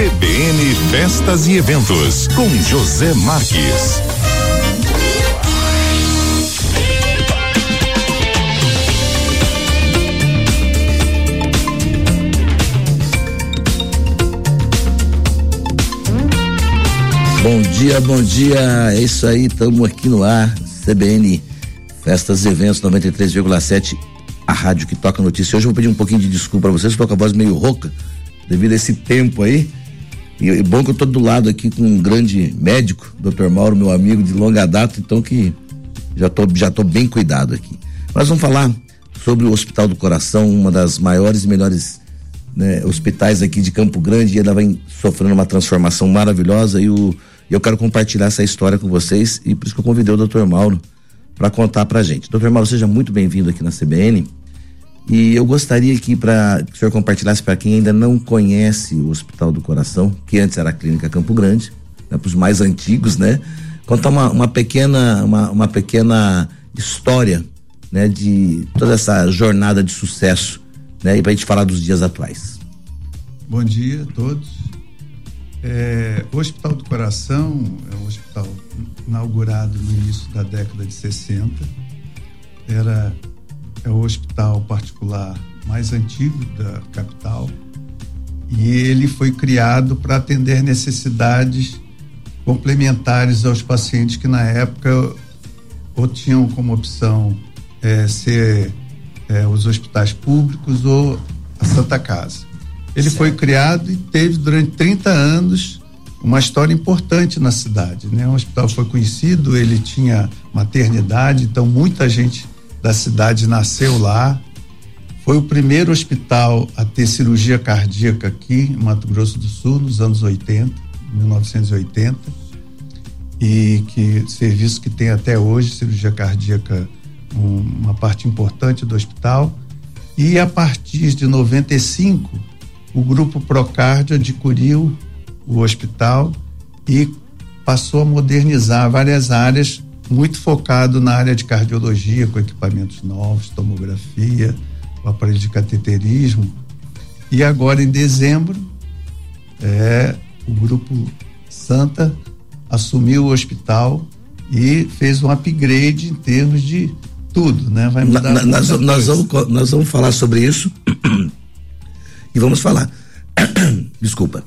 CBN Festas e Eventos, com José Marques. Bom dia, bom dia. É isso aí, estamos aqui no ar. CBN Festas e Eventos 93,7, a rádio que toca notícia. Hoje eu vou pedir um pouquinho de desculpa para vocês, estou com a voz meio rouca devido a esse tempo aí. E, bom que eu tô do lado aqui com um grande médico, Dr. Mauro, meu amigo de longa data, então que já tô, já tô bem cuidado aqui. Nós vamos falar sobre o Hospital do Coração, uma das maiores e melhores né, hospitais aqui de Campo Grande, e ela vem sofrendo uma transformação maravilhosa e o, eu quero compartilhar essa história com vocês e por isso que eu convidei o Dr. Mauro para contar pra gente. Dr. Mauro, seja muito bem-vindo aqui na CBN. E eu gostaria aqui para que o senhor compartilhasse para quem ainda não conhece o Hospital do Coração, que antes era a Clínica Campo Grande, né, para os mais antigos, né? Contar uma, uma pequena uma, uma pequena história, né, de toda essa jornada de sucesso, né, e para a gente falar dos dias atuais. Bom dia a todos. É, o Hospital do Coração é um hospital inaugurado no início da década de 60. Era é o hospital particular mais antigo da capital e ele foi criado para atender necessidades complementares aos pacientes que na época ou tinham como opção é, ser é, os hospitais públicos ou a Santa Casa. Ele certo. foi criado e teve durante 30 anos uma história importante na cidade. Né? O hospital foi conhecido, ele tinha maternidade, então muita gente da cidade nasceu lá. Foi o primeiro hospital a ter cirurgia cardíaca aqui em Mato Grosso do Sul nos anos 80, 1980. E que serviço que tem até hoje, cirurgia cardíaca, um, uma parte importante do hospital. E a partir de 95, o grupo Procardio adquiriu o hospital e passou a modernizar várias áreas muito focado na área de cardiologia, com equipamentos novos, tomografia, o aparelho de cateterismo. E agora, em dezembro, é, o grupo Santa assumiu o hospital e fez um upgrade em termos de tudo, né? Vai mudar na, nós, nós, vamos, nós vamos falar sobre isso e vamos falar. Desculpa.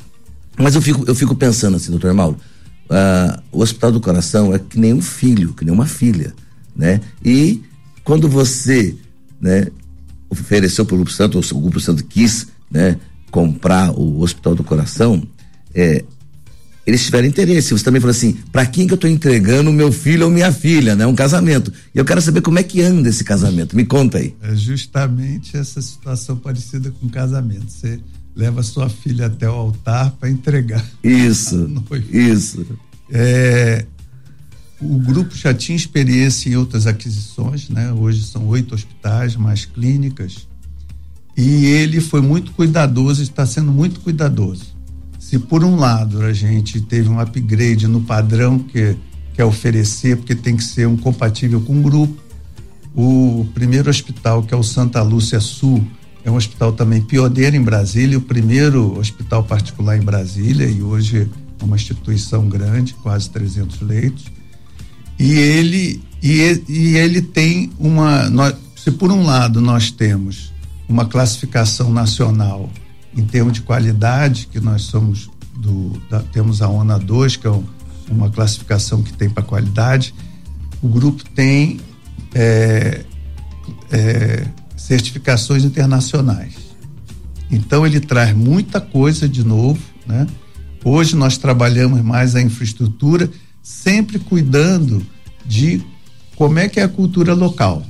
Mas eu fico, eu fico pensando assim, doutor Mauro, uh, o Hospital do Coração é que nem um filho, que nem uma filha, né? E quando você, né, ofereceu para o Grupo Santo, ou o Grupo Santo quis, né, comprar o Hospital do Coração, é, eles tiveram interesse. Você também falou assim: para quem que eu estou entregando meu filho ou minha filha, né? Um casamento. E eu quero saber como é que anda esse casamento. Me conta aí. É justamente essa situação parecida com casamento. Você leva sua filha até o altar para entregar. Isso, isso. É, o grupo já tinha experiência em outras aquisições, né? Hoje são oito hospitais, mais clínicas. E ele foi muito cuidadoso, está sendo muito cuidadoso. Se por um lado a gente teve um upgrade no padrão que quer oferecer, porque tem que ser um compatível com o grupo, o primeiro hospital, que é o Santa Lúcia Sul, é um hospital também pioneiro em Brasília, o primeiro hospital particular em Brasília e hoje é uma instituição grande, quase 300 leitos. E ele e, e ele tem uma nós, se por um lado nós temos uma classificação nacional em termos de qualidade, que nós somos do da, temos a ONA 2, que é um, uma classificação que tem para qualidade, o grupo tem é, é, certificações internacionais. Então ele traz muita coisa de novo, né? Hoje nós trabalhamos mais a infraestrutura, sempre cuidando de como é que é a cultura local.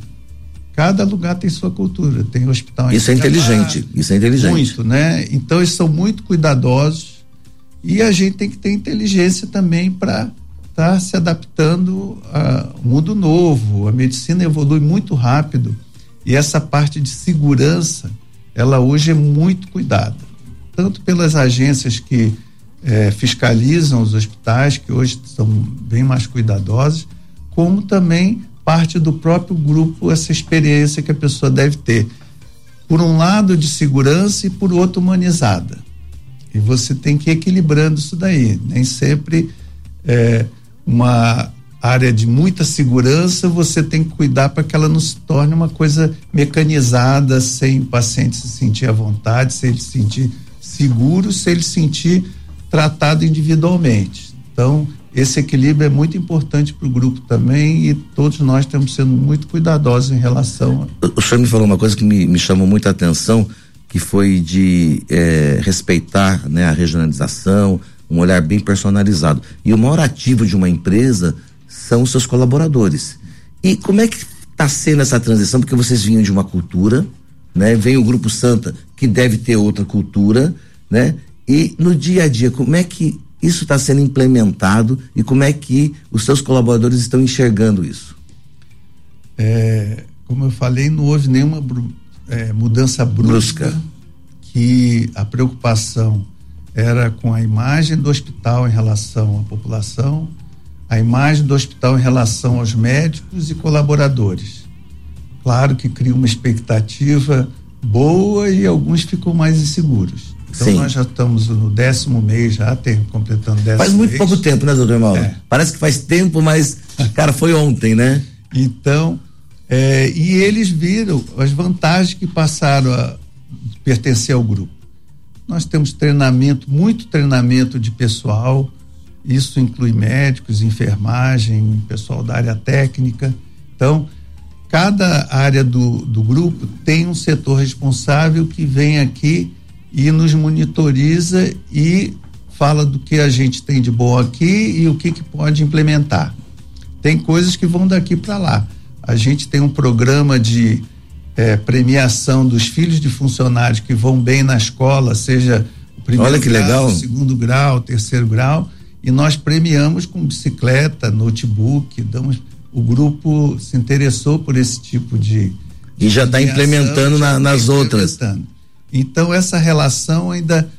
Cada lugar tem sua cultura, tem hospital. Isso é inteligente, isso é inteligente. Muito, né? Então eles são muito cuidadosos e a gente tem que ter inteligência também para estar tá se adaptando ao mundo novo. A medicina evolui muito rápido e essa parte de segurança, ela hoje é muito cuidada, tanto pelas agências que é, fiscalizam os hospitais, que hoje são bem mais cuidadosas, como também parte do próprio grupo, essa experiência que a pessoa deve ter. Por um lado, de segurança e por outro, humanizada. E você tem que ir equilibrando isso daí. Nem sempre é, uma área de muita segurança, você tem que cuidar para que ela não se torne uma coisa mecanizada, sem o paciente se sentir à vontade, sem ele se sentir seguro, sem ele se sentir tratado individualmente. Então, esse equilíbrio é muito importante para o grupo também e todos nós temos sendo muito cuidadosos em relação. A... O senhor me falou uma coisa que me, me chamou muita atenção, que foi de é, respeitar né, a regionalização, um olhar bem personalizado. E o maior ativo de uma empresa são os seus colaboradores. E como é que está sendo essa transição? Porque vocês vinham de uma cultura, né? Vem o Grupo Santa, que deve ter outra cultura, né? E no dia a dia, como é que isso está sendo implementado e como é que os seus colaboradores estão enxergando isso? É, como eu falei, não houve nenhuma é, mudança brusca, brusca, que a preocupação era com a imagem do hospital em relação à população, a imagem do hospital em relação aos médicos e colaboradores. Claro que cria uma expectativa boa e alguns ficam mais inseguros. Então Sim. nós já estamos no décimo mês, já tem, completando décimo Faz muito mês. pouco tempo, né, doutor Mauro? É. Parece que faz tempo, mas, cara, foi ontem, né? Então, é, e eles viram as vantagens que passaram a pertencer ao grupo. Nós temos treinamento, muito treinamento de pessoal, isso inclui médicos, enfermagem, pessoal da área técnica. Então, cada área do, do grupo tem um setor responsável que vem aqui e nos monitoriza e fala do que a gente tem de bom aqui e o que, que pode implementar. Tem coisas que vão daqui para lá. A gente tem um programa de é, premiação dos filhos de funcionários que vão bem na escola, seja o primeiro Olha que grau, legal. segundo grau, terceiro grau, e nós premiamos com bicicleta, notebook, damos, o grupo se interessou por esse tipo de. E já está implementando na, nas tá outras. Então, essa relação ainda.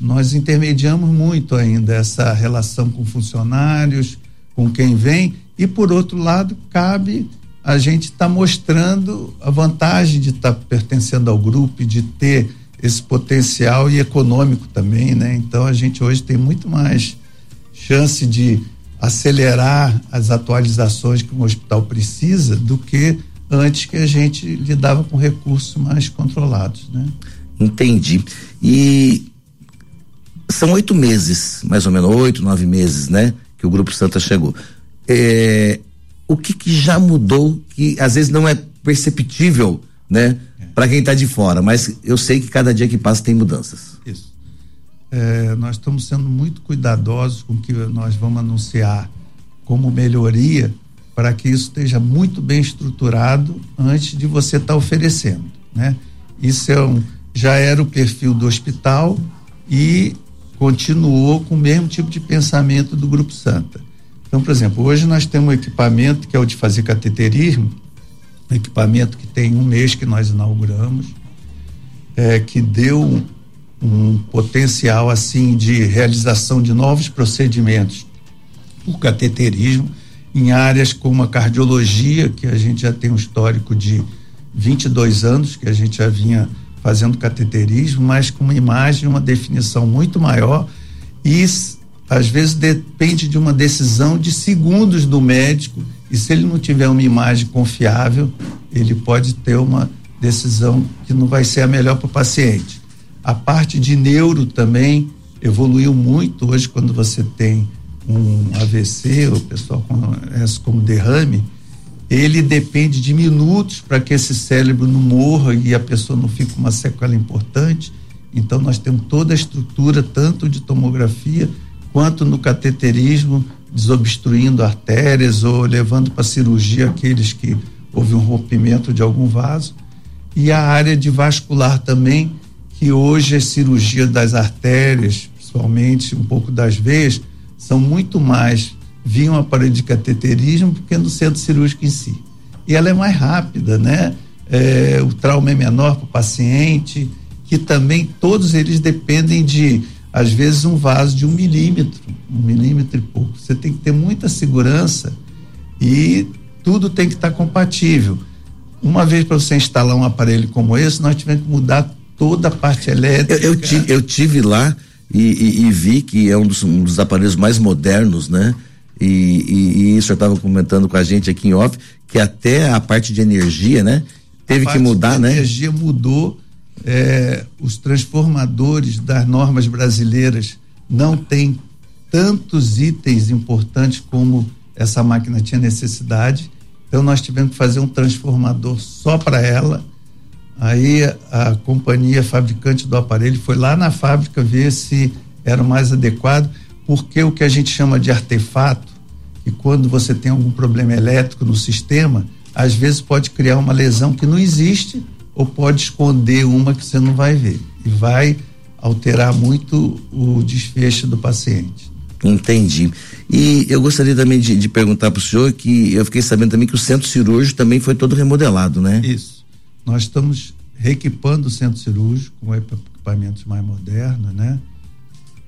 Nós intermediamos muito ainda essa relação com funcionários, com quem vem, e por outro lado, cabe a gente estar tá mostrando a vantagem de estar tá pertencendo ao grupo de ter esse potencial e econômico também, né? Então a gente hoje tem muito mais chance de acelerar as atualizações que um hospital precisa do que antes que a gente lidava com recursos mais controlados, né? Entendi. E são oito meses, mais ou menos oito, nove meses, né? Que o Grupo Santa chegou. É, o que, que, já mudou que às vezes não é perceptível, né? É. Para quem está de fora, mas eu sei que cada dia que passa tem mudanças. Isso é, nós estamos sendo muito cuidadosos com o que nós vamos anunciar como melhoria para que isso esteja muito bem estruturado antes de você estar tá oferecendo, né? Isso é um, já era o perfil do hospital e continuou com o mesmo tipo de pensamento do Grupo Santa. Então, por exemplo, hoje nós temos um equipamento que é o de fazer cateterismo, um equipamento que tem um mês que nós inauguramos, é, que deu um potencial assim de realização de novos procedimentos por cateterismo em áreas como a cardiologia, que a gente já tem um histórico de 22 anos que a gente já vinha fazendo cateterismo, mas com uma imagem, uma definição muito maior e às vezes depende de uma decisão de segundos do médico e se ele não tiver uma imagem confiável, ele pode ter uma decisão que não vai ser a melhor para o paciente. A parte de neuro também evoluiu muito hoje quando você tem um AVC, o pessoal conhece como derrame, ele depende de minutos para que esse cérebro não morra e a pessoa não fique com uma sequela importante. Então nós temos toda a estrutura, tanto de tomografia quanto no cateterismo, desobstruindo artérias ou levando para cirurgia aqueles que houve um rompimento de algum vaso. E a área de vascular também, que hoje a cirurgia das artérias, principalmente um pouco das veias, são muito mais via um aparelho de cateterismo do que no centro cirúrgico em si. E ela é mais rápida, né? É, o trauma é menor para o paciente, que também todos eles dependem de, às vezes, um vaso de um milímetro, um milímetro e pouco. Você tem que ter muita segurança e tudo tem que estar compatível. Uma vez para você instalar um aparelho como esse, nós tivemos que mudar toda a parte elétrica. Eu, eu, tive, eu tive lá e, e, e vi que é um dos, um dos, aparelhos mais modernos, né? E, e, e o senhor estava comentando com a gente aqui em off que até a parte de energia, né? Teve que mudar, né? A energia mudou. É, os transformadores das normas brasileiras não têm tantos itens importantes como essa máquina tinha necessidade. Então nós tivemos que fazer um transformador só para ela. Aí a, companhia fabricante do aparelho foi lá na fábrica ver se era o mais adequado, porque o que a gente chama de artefato, que quando você tem algum problema elétrico no sistema, às vezes pode criar uma lesão que não existe ou pode esconder uma que você não vai ver e vai alterar muito o desfecho do paciente. Entendi. E eu gostaria também de, de perguntar para o senhor que eu fiquei sabendo também que o centro cirúrgico também foi todo remodelado, né? Isso. Nós estamos reequipando o centro cirúrgico com equipamentos mais modernos, né?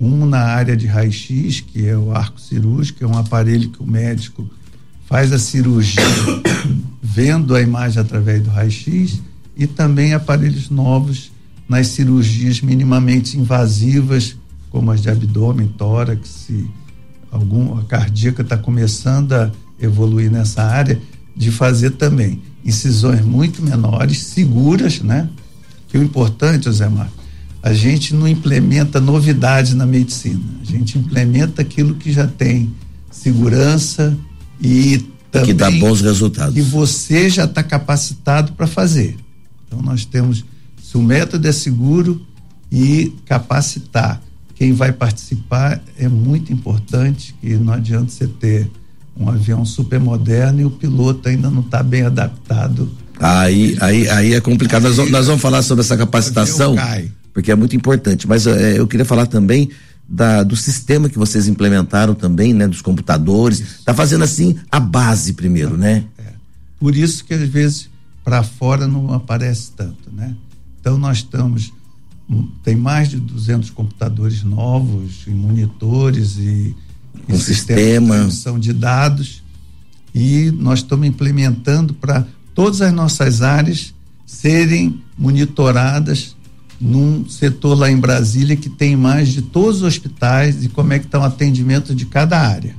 Um na área de raio-x, que é o arco cirúrgico, é um aparelho que o médico faz a cirurgia vendo a imagem através do raio-x e também aparelhos novos nas cirurgias minimamente invasivas, como as de abdômen, tórax, algum, a cardíaca está começando a evoluir nessa área, de fazer também incisões muito menores, seguras, né? Que o importante, José Marcos, a gente não implementa novidades na medicina, a gente implementa aquilo que já tem segurança e também que dá bons resultados. Que você já está capacitado para fazer. Então nós temos, se o método é seguro e capacitar quem vai participar é muito importante, que não adianta você ter um avião super moderno e o piloto ainda não está bem adaptado. Aí, aí, aí é complicado. Aí, nós, nós, vamos falar sobre essa capacitação, porque é muito importante. Mas é, eu queria falar também da, do sistema que vocês implementaram também, né? Dos computadores. Está fazendo assim a base primeiro, né? É. Por isso que às vezes para fora não aparece tanto, né? Então nós estamos tem mais de 200 computadores novos, e monitores e, um sistema de de dados e nós estamos implementando para todas as nossas áreas serem monitoradas num setor lá em Brasília que tem mais de todos os hospitais e como é que está o atendimento de cada área.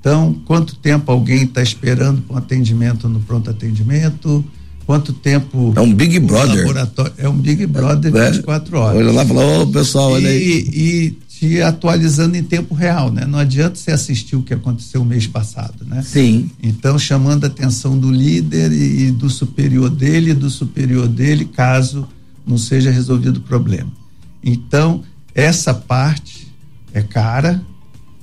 Então, quanto tempo alguém está esperando para um atendimento no pronto atendimento? quanto tempo. É um Big Brother. Laboratório, é um Big Brother é, 24 horas. Olha lá e falou, ô pessoal, olha aí. E te atualizando em tempo real, né? Não adianta você assistir o que aconteceu o mês passado, né? Sim. Então, chamando a atenção do líder e, do superior dele, e do superior dele, caso não seja resolvido o problema. Então, essa parte é cara,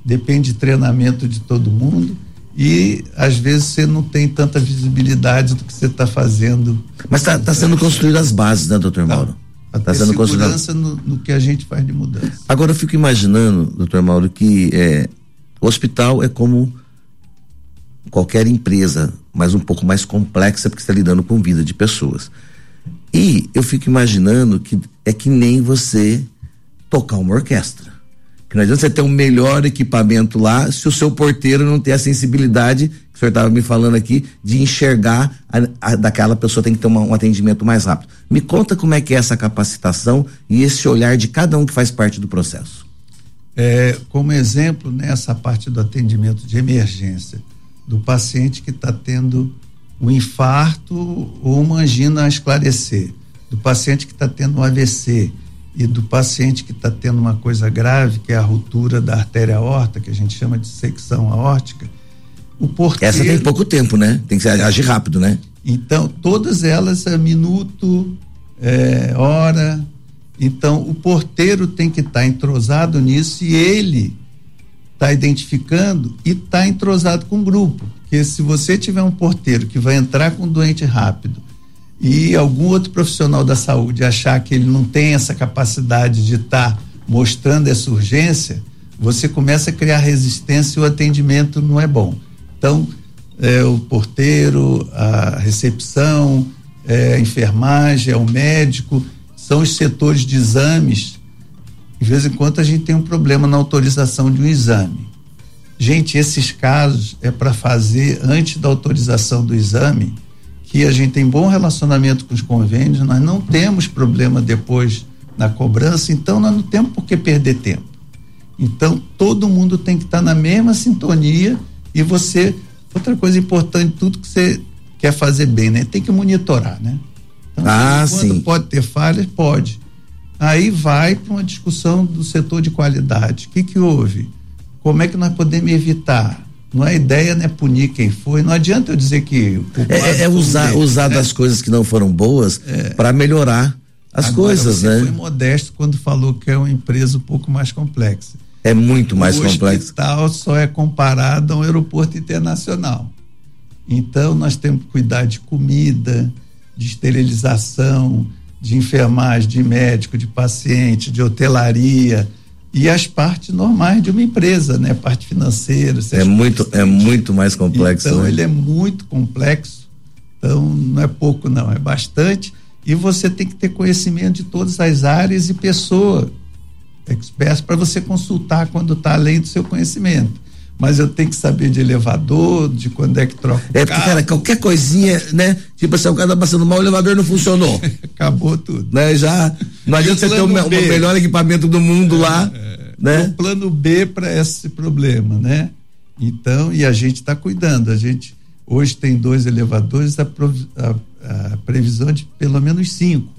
depende de treinamento de todo mundo e às vezes você não tem tanta visibilidade do que você está fazendo. Mas está tá sendo construídas as bases, né, doutor Mauro? Está sendo segurança no, no, que a gente faz de mudança. Agora eu fico imaginando, doutor Mauro, que é, o hospital é como qualquer empresa, mas um pouco mais complexa porque está lidando com vida de pessoas. E eu fico imaginando que é que nem você tocar uma orquestra. Que não adianta você ter um melhor equipamento lá se o seu porteiro não tem a sensibilidade, que o senhor estava me falando aqui, de enxergar a, a, daquela pessoa tem que ter uma, um atendimento mais rápido. Me conta como é que é essa capacitação e esse olhar de cada um que faz parte do processo. É, como exemplo, nessa parte do atendimento de emergência, do paciente que está tendo um infarto ou uma angina a esclarecer, do paciente que está tendo um AVC, e do paciente que está tendo uma coisa grave, que é a ruptura da artéria aorta, que a gente chama de secção aórtica, o porteiro... Essa tem pouco tempo, né? Tem que agir rápido, né? Então, todas elas é minuto, é, hora. Então, o porteiro tem que estar tá entrosado nisso e ele está identificando e está entrosado com o grupo. Porque se você tiver um porteiro que vai entrar com um doente rápido e algum outro profissional da saúde achar que ele não tem essa capacidade de estar tá mostrando essa urgência, você começa a criar resistência e o atendimento não é bom. Então, é, o porteiro, a recepção, é, a enfermagem, é o médico, são os setores de exames. De vez em quando a gente tem um problema na autorização de um exame. Gente, esses casos é para fazer antes da autorização do exame que a gente tem bom relacionamento com os convênios, nós não temos problema depois na cobrança, então nós não temos por que perder tempo. Então, todo mundo tem que estar tá na mesma sintonia e você. Outra coisa importante, tudo que você quer fazer bem, né? Tem que monitorar, né? Então, ah, sim. Pode ter falhas? Pode. Aí vai para uma discussão do setor de qualidade. O que, que houve? Como é que nós podemos evitar? Não é ideia, né? Punir quem foi. Não adianta eu dizer que. É, é usar, usar né? das coisas que não foram boas é. para melhorar as Agora, coisas, você né? Foi modesto quando falou que é uma empresa um pouco mais complexa. É muito mais complexo. O hospital só é comparado a um aeroporto internacional. Então, nós temos que cuidar de comida, de esterilização, de enfermagem, de médico, de paciente, de hotelaria e as partes normais de uma empresa, né? Parte financeira. É muito, é muito mais complexo. Então, né? ele é muito complexo. Então, não é pouco, não, é bastante. E você tem que ter conhecimento de todas as áreas e pessoa experts para você consultar quando está além do seu conhecimento. Mas eu tenho que saber de elevador, de quando é que troca o é, carro. Cara, qualquer coisinha, né? Tipo assim, o cara tá passando mal, o elevador não funcionou. Acabou tudo. Né? Já, não adianta você ter o, o, melhor equipamento do mundo é, lá, é, né? O plano B para esse problema, né? Então, e a gente está cuidando. A gente hoje tem dois elevadores, a, a, a previsão de pelo menos cinco.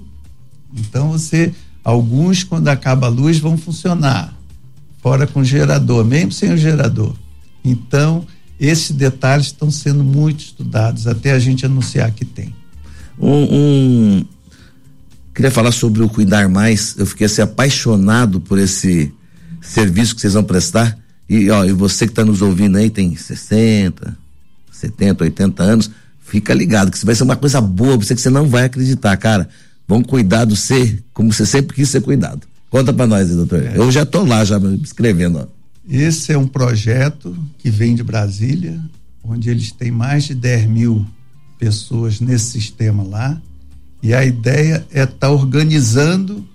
Então, você Alguns, quando acaba a luz, vão funcionar, fora com gerador, mesmo sem o gerador. Então, esses detalhes estão sendo muito estudados, até a gente anunciar que tem. Um, um, Queria falar sobre o Cuidar Mais. Eu fiquei assim, apaixonado por esse serviço que vocês vão prestar. E, ó, e você que está nos ouvindo aí, tem 60, 70, 80 anos, fica ligado que isso vai ser uma coisa boa, você que você não vai acreditar, cara vão cuidar do ser como você sempre quis ser cuidado. Conta para nós, doutor. É. Eu já estou lá, já escrevendo. Ó. Esse é um projeto que vem de Brasília, onde eles têm mais de 10 mil pessoas nesse sistema lá. E a ideia é estar tá organizando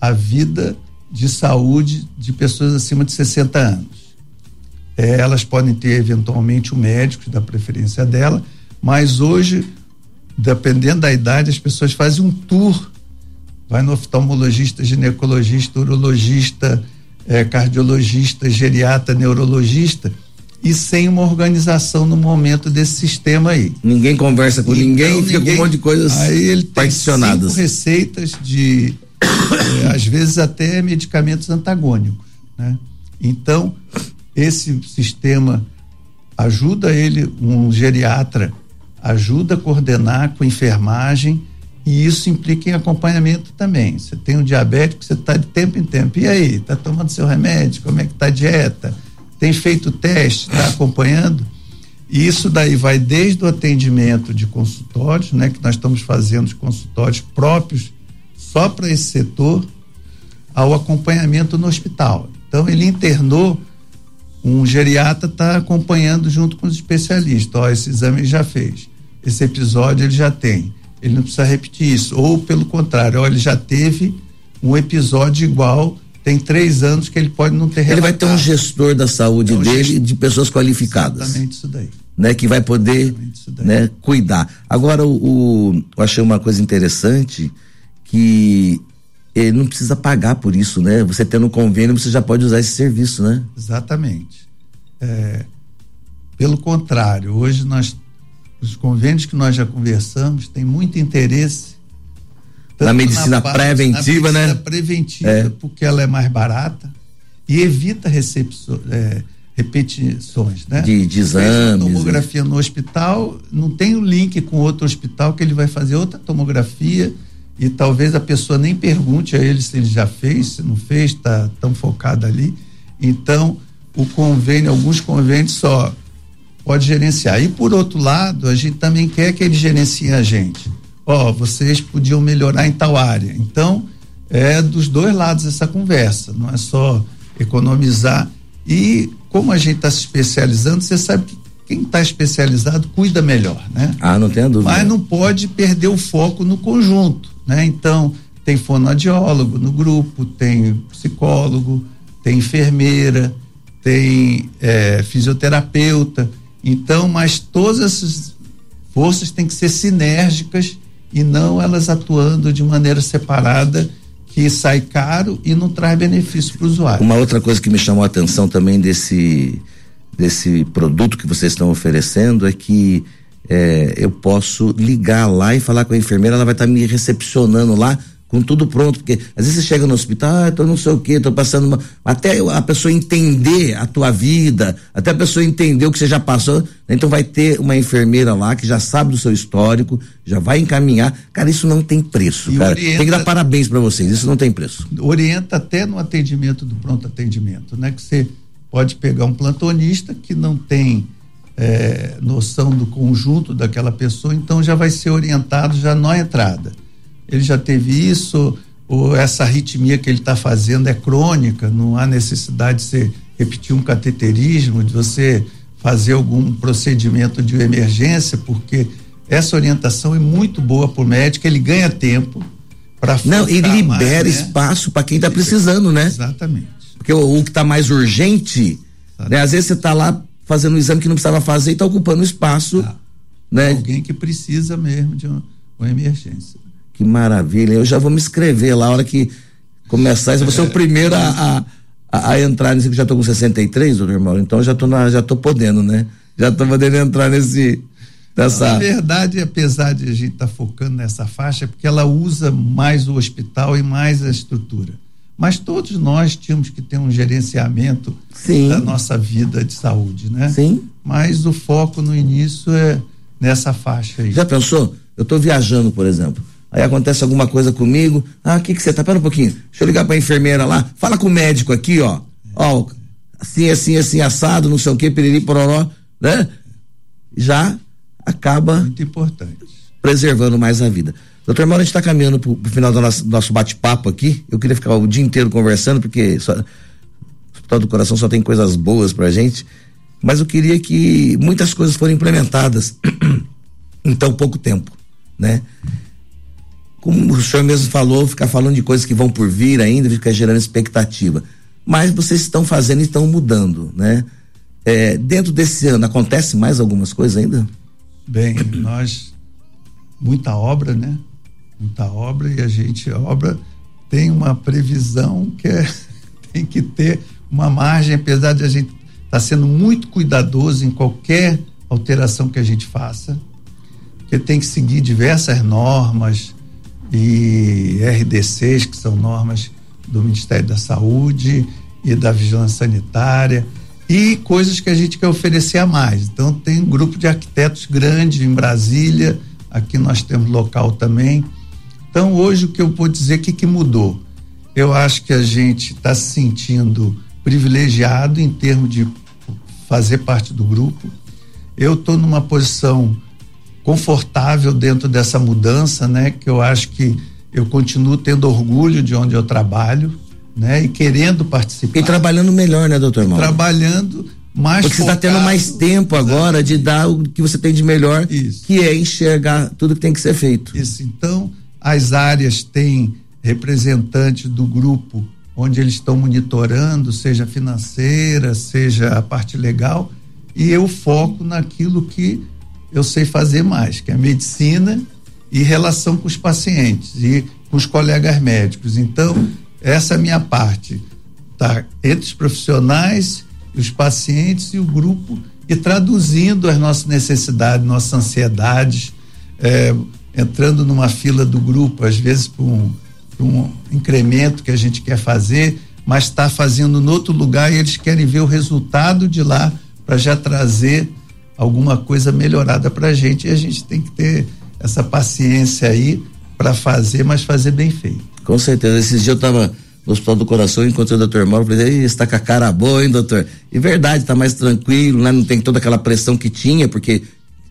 a vida de saúde de pessoas acima de 60 anos. É, elas podem ter eventualmente um médico da preferência dela, mas hoje dependendo da idade, as pessoas fazem um tour. Vai no oftalmologista, ginecologista, urologista, é, cardiologista, geriatra, neurologista e sem uma organização no momento desse sistema aí. Ninguém conversa com então, ninguém, fica ninguém, com um monte de coisas aí ele particionadas. Tem receitas de, é, às vezes até medicamentos antagônicos, né? Então, esse sistema ajuda ele, um geriatra, ajuda a coordenar com enfermagem e isso implica em acompanhamento também. Você tem um diabético, você está de tempo em tempo. E aí, está tomando seu remédio? Como é que está a dieta? Tem feito teste? Está acompanhando? E isso daí vai desde o atendimento de consultórios, né, que nós estamos fazendo consultórios próprios só para esse setor, ao acompanhamento no hospital. Então ele internou um geriatra está acompanhando junto com os especialistas. Ó, esse exame ele já fez esse episódio ele já tem. Ele não precisa repetir isso. Ou, pelo contrário, ó, ele já teve um episódio igual, tem três anos que ele pode não ter relatado. Ele vai ter um gestor da saúde é dele gestor. de pessoas qualificadas. Exatamente isso daí. Né, que vai poder né, cuidar. Agora, o, o, eu achei uma coisa interessante que ele não precisa pagar por isso, né? Você tendo um convênio, você já pode usar esse serviço, né? Exatamente. É, pelo contrário, hoje nós os convênios que nós já conversamos têm muito interesse na medicina na parte, preventiva, na medicina né? preventiva, é. porque ela é mais barata e evita recepções, é, repetições, né? De, de exames. tomografia no hospital, não tem o um link com outro hospital que ele vai fazer outra tomografia e talvez a pessoa nem pergunte a ele se ele já fez, se não fez, está tão focado ali. Então, o convênio, alguns convênios só pode gerenciar. E por outro lado, a gente também quer que ele gerencie a gente. Ó, oh, vocês podiam melhorar em tal área. Então, é dos dois lados essa conversa, não é só economizar. E como a gente está se especializando, você sabe que quem está especializado cuida melhor, né? Ah, não tenho dúvida. Mas não pode perder o foco no conjunto, né? Então, tem fonoaudiólogo no grupo, tem psicólogo, tem enfermeira, tem é, fisioterapeuta. Então, mas todas essas forças têm que ser sinérgicas e não elas atuando de maneira separada, que sai caro e não traz benefício para o usuário. Uma outra coisa que me chamou a atenção também desse desse produto que vocês estão oferecendo é que é, eu posso ligar lá e falar com a enfermeira, ela vai estar tá me recepcionando lá com tudo pronto, porque às vezes você chega no hospital, ah, tô não sei o que, tô passando uma, até a pessoa entender a tua vida, até a pessoa entender o que você já passou, né? então vai ter uma enfermeira lá que já sabe do seu histórico, já vai encaminhar, cara, isso não tem preço, e cara, orienta, tem que dar parabéns para vocês, isso não tem preço. Orienta até no atendimento do pronto atendimento, né, que você pode pegar um plantonista que não tem é, noção do conjunto daquela pessoa, então já vai ser orientado já na entrada ele já teve isso, ou essa arritmia que ele está fazendo é crônica, não há necessidade de você repetir um cateterismo, de você fazer algum procedimento de emergência, porque essa orientação é muito boa para o médico, ele ganha tempo para Não, ele libera mais, né? espaço para quem está precisando, né? Exatamente. Porque o, o que está mais urgente, né? às vezes você está lá fazendo um exame que não precisava fazer e está ocupando espaço. Ah, né? Alguém que precisa mesmo de uma, uma emergência. Que maravilha. Eu já vou me inscrever lá, a hora que começar, vou ser o primeiro a, a, a entrar nisso, que já estou com 63, doutor Mauro, então já estou já tô podendo, né? Já estou podendo entrar nesse. Nessa... Na verdade, apesar de a gente estar tá focando nessa faixa, é porque ela usa mais o hospital e mais a estrutura. Mas todos nós tínhamos que ter um gerenciamento Sim. da nossa vida de saúde, né? Sim. Mas o foco no início é nessa faixa aí. Já pensou? Eu estou viajando, por exemplo aí acontece alguma coisa comigo. Ah, o que que você tá? Pera um pouquinho. Deixa eu ligar pra enfermeira lá. Fala com o médico aqui, ó. Ó, assim, assim, assim, assado, não sei o que, piriri, pororó, né? Já acaba. Muito importante. Preservando mais a vida. Doutor Mauro, a gente está caminhando para o final do nosso, nosso bate-papo aqui. Eu queria ficar o dia inteiro conversando, porque só, o Hospital do Coração só tem coisas boas pra gente. Mas eu queria que muitas coisas foram implementadas em tão pouco tempo, né? Como o senhor mesmo falou, ficar falando de coisas que vão por vir ainda, ficar gerando expectativa. Mas vocês estão fazendo e estão mudando, né? É, dentro desse ano, acontece mais algumas coisas ainda? Bem, nós, muita obra, né? Muita obra e a gente, a obra tem uma previsão que é, tem que ter uma margem, apesar de a gente estar tá sendo muito cuidadoso em qualquer alteração que a gente faça, porque tem que seguir diversas normas, e RDCs, que são normas do Ministério da Saúde e da Vigilância Sanitária, e coisas que a gente quer oferecer a mais. Então, tem um grupo de arquitetos grande em Brasília, aqui nós temos local também. Então, hoje, o que eu vou dizer, o que, que mudou? Eu acho que a gente está se sentindo privilegiado em termos de fazer parte do grupo. Eu estou numa posição confortável dentro dessa mudança, né? Que eu acho que eu continuo tendo orgulho de onde eu trabalho, né? E querendo participar. E trabalhando melhor, né, doutor Mauro? Trabalhando mais Porque focado, você está tendo mais tempo agora de dar o que você tem de melhor, Isso. que é enxergar tudo que tem que ser feito. Isso. Então, as áreas têm representantes do grupo onde eles estão monitorando, seja financeira, seja a parte legal, e eu foco naquilo que eu sei fazer mais, que é medicina e relação com os pacientes e com os colegas médicos. Então, essa é a minha parte, tá? Entre os profissionais, os pacientes e o grupo e traduzindo as nossas necessidades, nossas ansiedades, é, entrando numa fila do grupo, às vezes por um, por um incremento que a gente quer fazer, mas está fazendo em outro lugar e eles querem ver o resultado de lá para já trazer alguma coisa melhorada para a gente e a gente tem que ter essa paciência aí para fazer, mas fazer bem feito. Com certeza. Esses dias eu estava no Hospital do Coração, encontrei o doutor Mauro, falei, está com a cara boa, hein, doutor? E verdade, está mais tranquilo, né? não tem toda aquela pressão que tinha, porque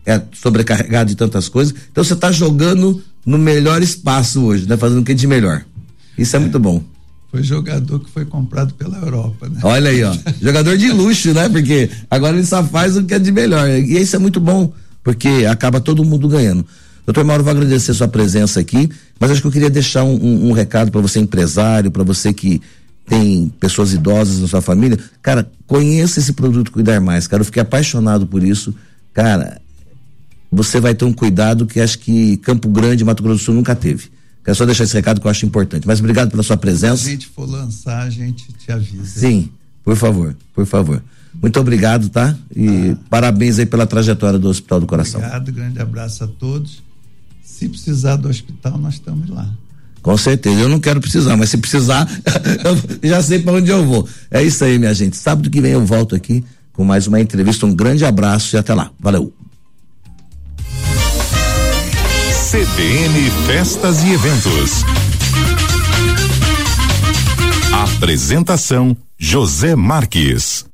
é sobrecarregado de tantas coisas. Então você está jogando no melhor espaço hoje, né? Fazendo o que de melhor. Isso é, é muito bom foi jogador que foi comprado pela Europa, né? Olha aí, ó. jogador de luxo, né? Porque agora ele só faz o que é de melhor. E isso é muito bom, porque acaba todo mundo ganhando. Doutor Mauro, vou agradecer a sua presença aqui, mas acho que eu queria deixar um, um, um recado para você, empresário, para você que tem pessoas idosas na sua família. Cara, conheça esse produto Cuidar Mais, cara. Eu fiquei apaixonado por isso. Cara, você vai ter um cuidado que acho que Campo Grande, Mato Grosso do Sul nunca teve. Quero só deixar esse recado que eu acho importante. Mas obrigado pela sua presença. Se a gente for lançar, a gente te avisa. Sim, por favor, por favor. Muito obrigado, tá? E ah. parabéns aí pela trajetória do Hospital do Coração. Obrigado, grande abraço a todos. Se precisar do hospital, nós estamos lá. Com certeza, eu não quero precisar, mas se precisar, eu já sei para onde eu vou. É isso aí, minha gente. Sábado que vem eu volto aqui com mais uma entrevista. Um grande abraço e até lá. Valeu. CBN Festas e Eventos. Apresentação José Marques.